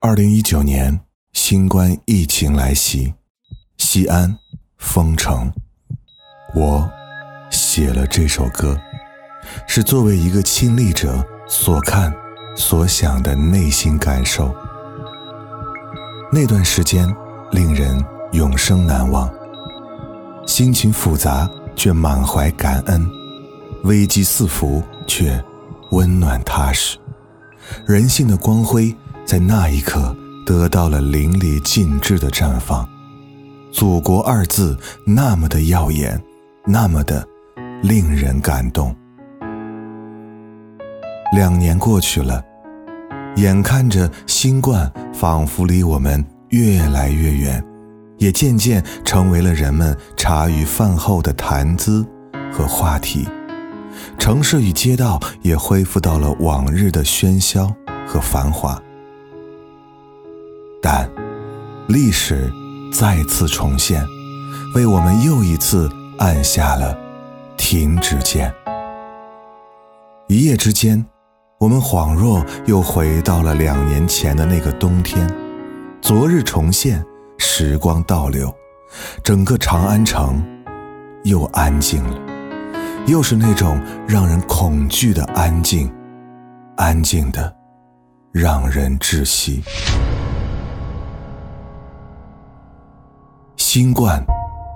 二零一九年，新冠疫情来袭，西安封城。我写了这首歌，是作为一个亲历者所看、所想的内心感受。那段时间令人永生难忘，心情复杂却满怀感恩，危机四伏却温暖踏实，人性的光辉。在那一刻，得到了淋漓尽致的绽放。祖国二字那么的耀眼，那么的令人感动。两年过去了，眼看着新冠仿佛离我们越来越远，也渐渐成为了人们茶余饭后的谈资和话题。城市与街道也恢复到了往日的喧嚣和繁华。但，历史再次重现，为我们又一次按下了停止键。一夜之间，我们恍若又回到了两年前的那个冬天。昨日重现，时光倒流，整个长安城又安静了，又是那种让人恐惧的安静，安静的让人窒息。新冠，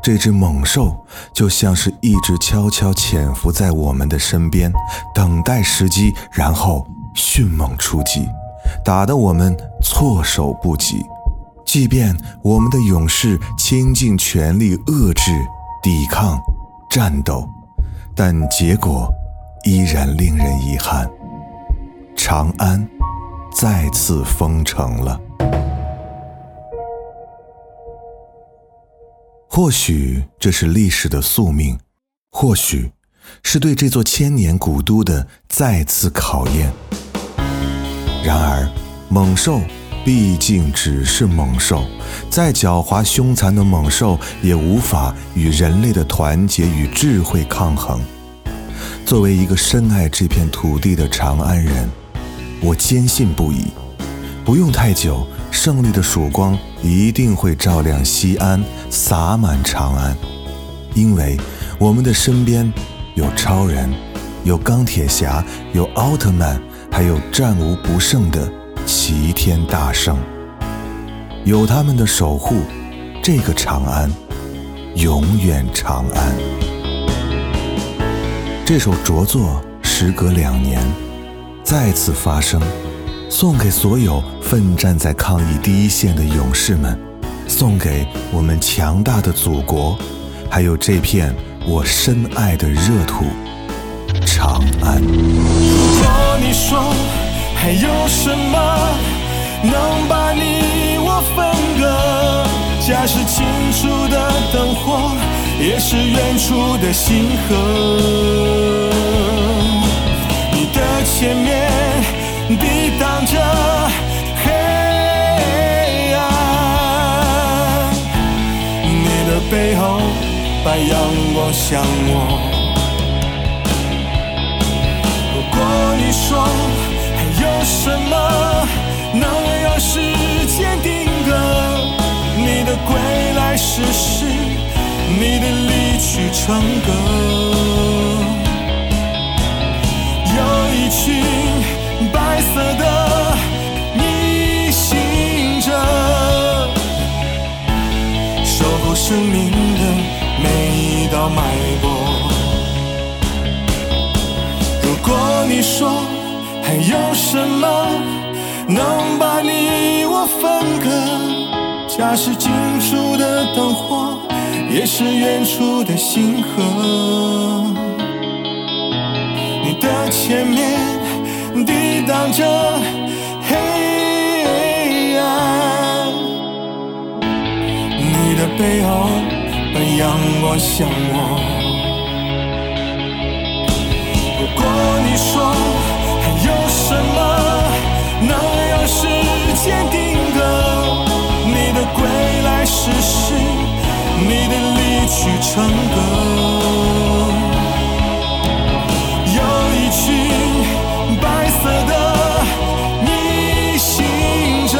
这只猛兽就像是一直悄悄潜伏在我们的身边，等待时机，然后迅猛出击，打得我们措手不及。即便我们的勇士倾尽全力遏制、抵抗、战斗，但结果依然令人遗憾：长安再次封城了。或许这是历史的宿命，或许是对这座千年古都的再次考验。然而，猛兽毕竟只是猛兽，再狡猾凶残的猛兽也无法与人类的团结与智慧抗衡。作为一个深爱这片土地的长安人，我坚信不疑，不用太久。胜利的曙光一定会照亮西安，洒满长安，因为我们的身边有超人，有钢铁侠，有奥特曼，还有战无不胜的齐天大圣。有他们的守护，这个长安永远长安。这首着作时隔两年再次发生。送给所有奋战在抗疫第一线的勇士们，送给我们强大的祖国，还有这片我深爱的热土——长安。如果你说还有什么能把你我分割，假使近处的灯火也是远处的星河，把阳光向我。如果你说还有什么能让时间定格，你的归来是诗，你的离去成歌，有一群。白色的逆行者，守护生命能把你我分割，家是近处的灯火也是远处的星河，你的前面。抵挡着黑暗，你的背后把阳光向我。如果你说去唱歌。有一群白色的逆行者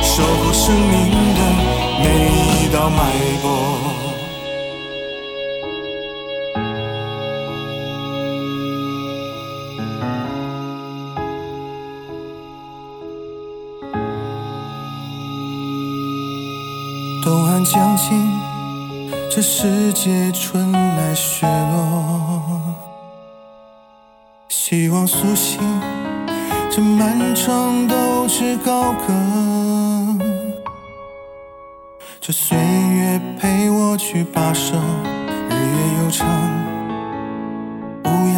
守护生命的每一道脉搏。寒将尽，这世界春来雪落。希望苏醒这漫长斗志高歌，这岁月陪我去跋涉，日月悠长，无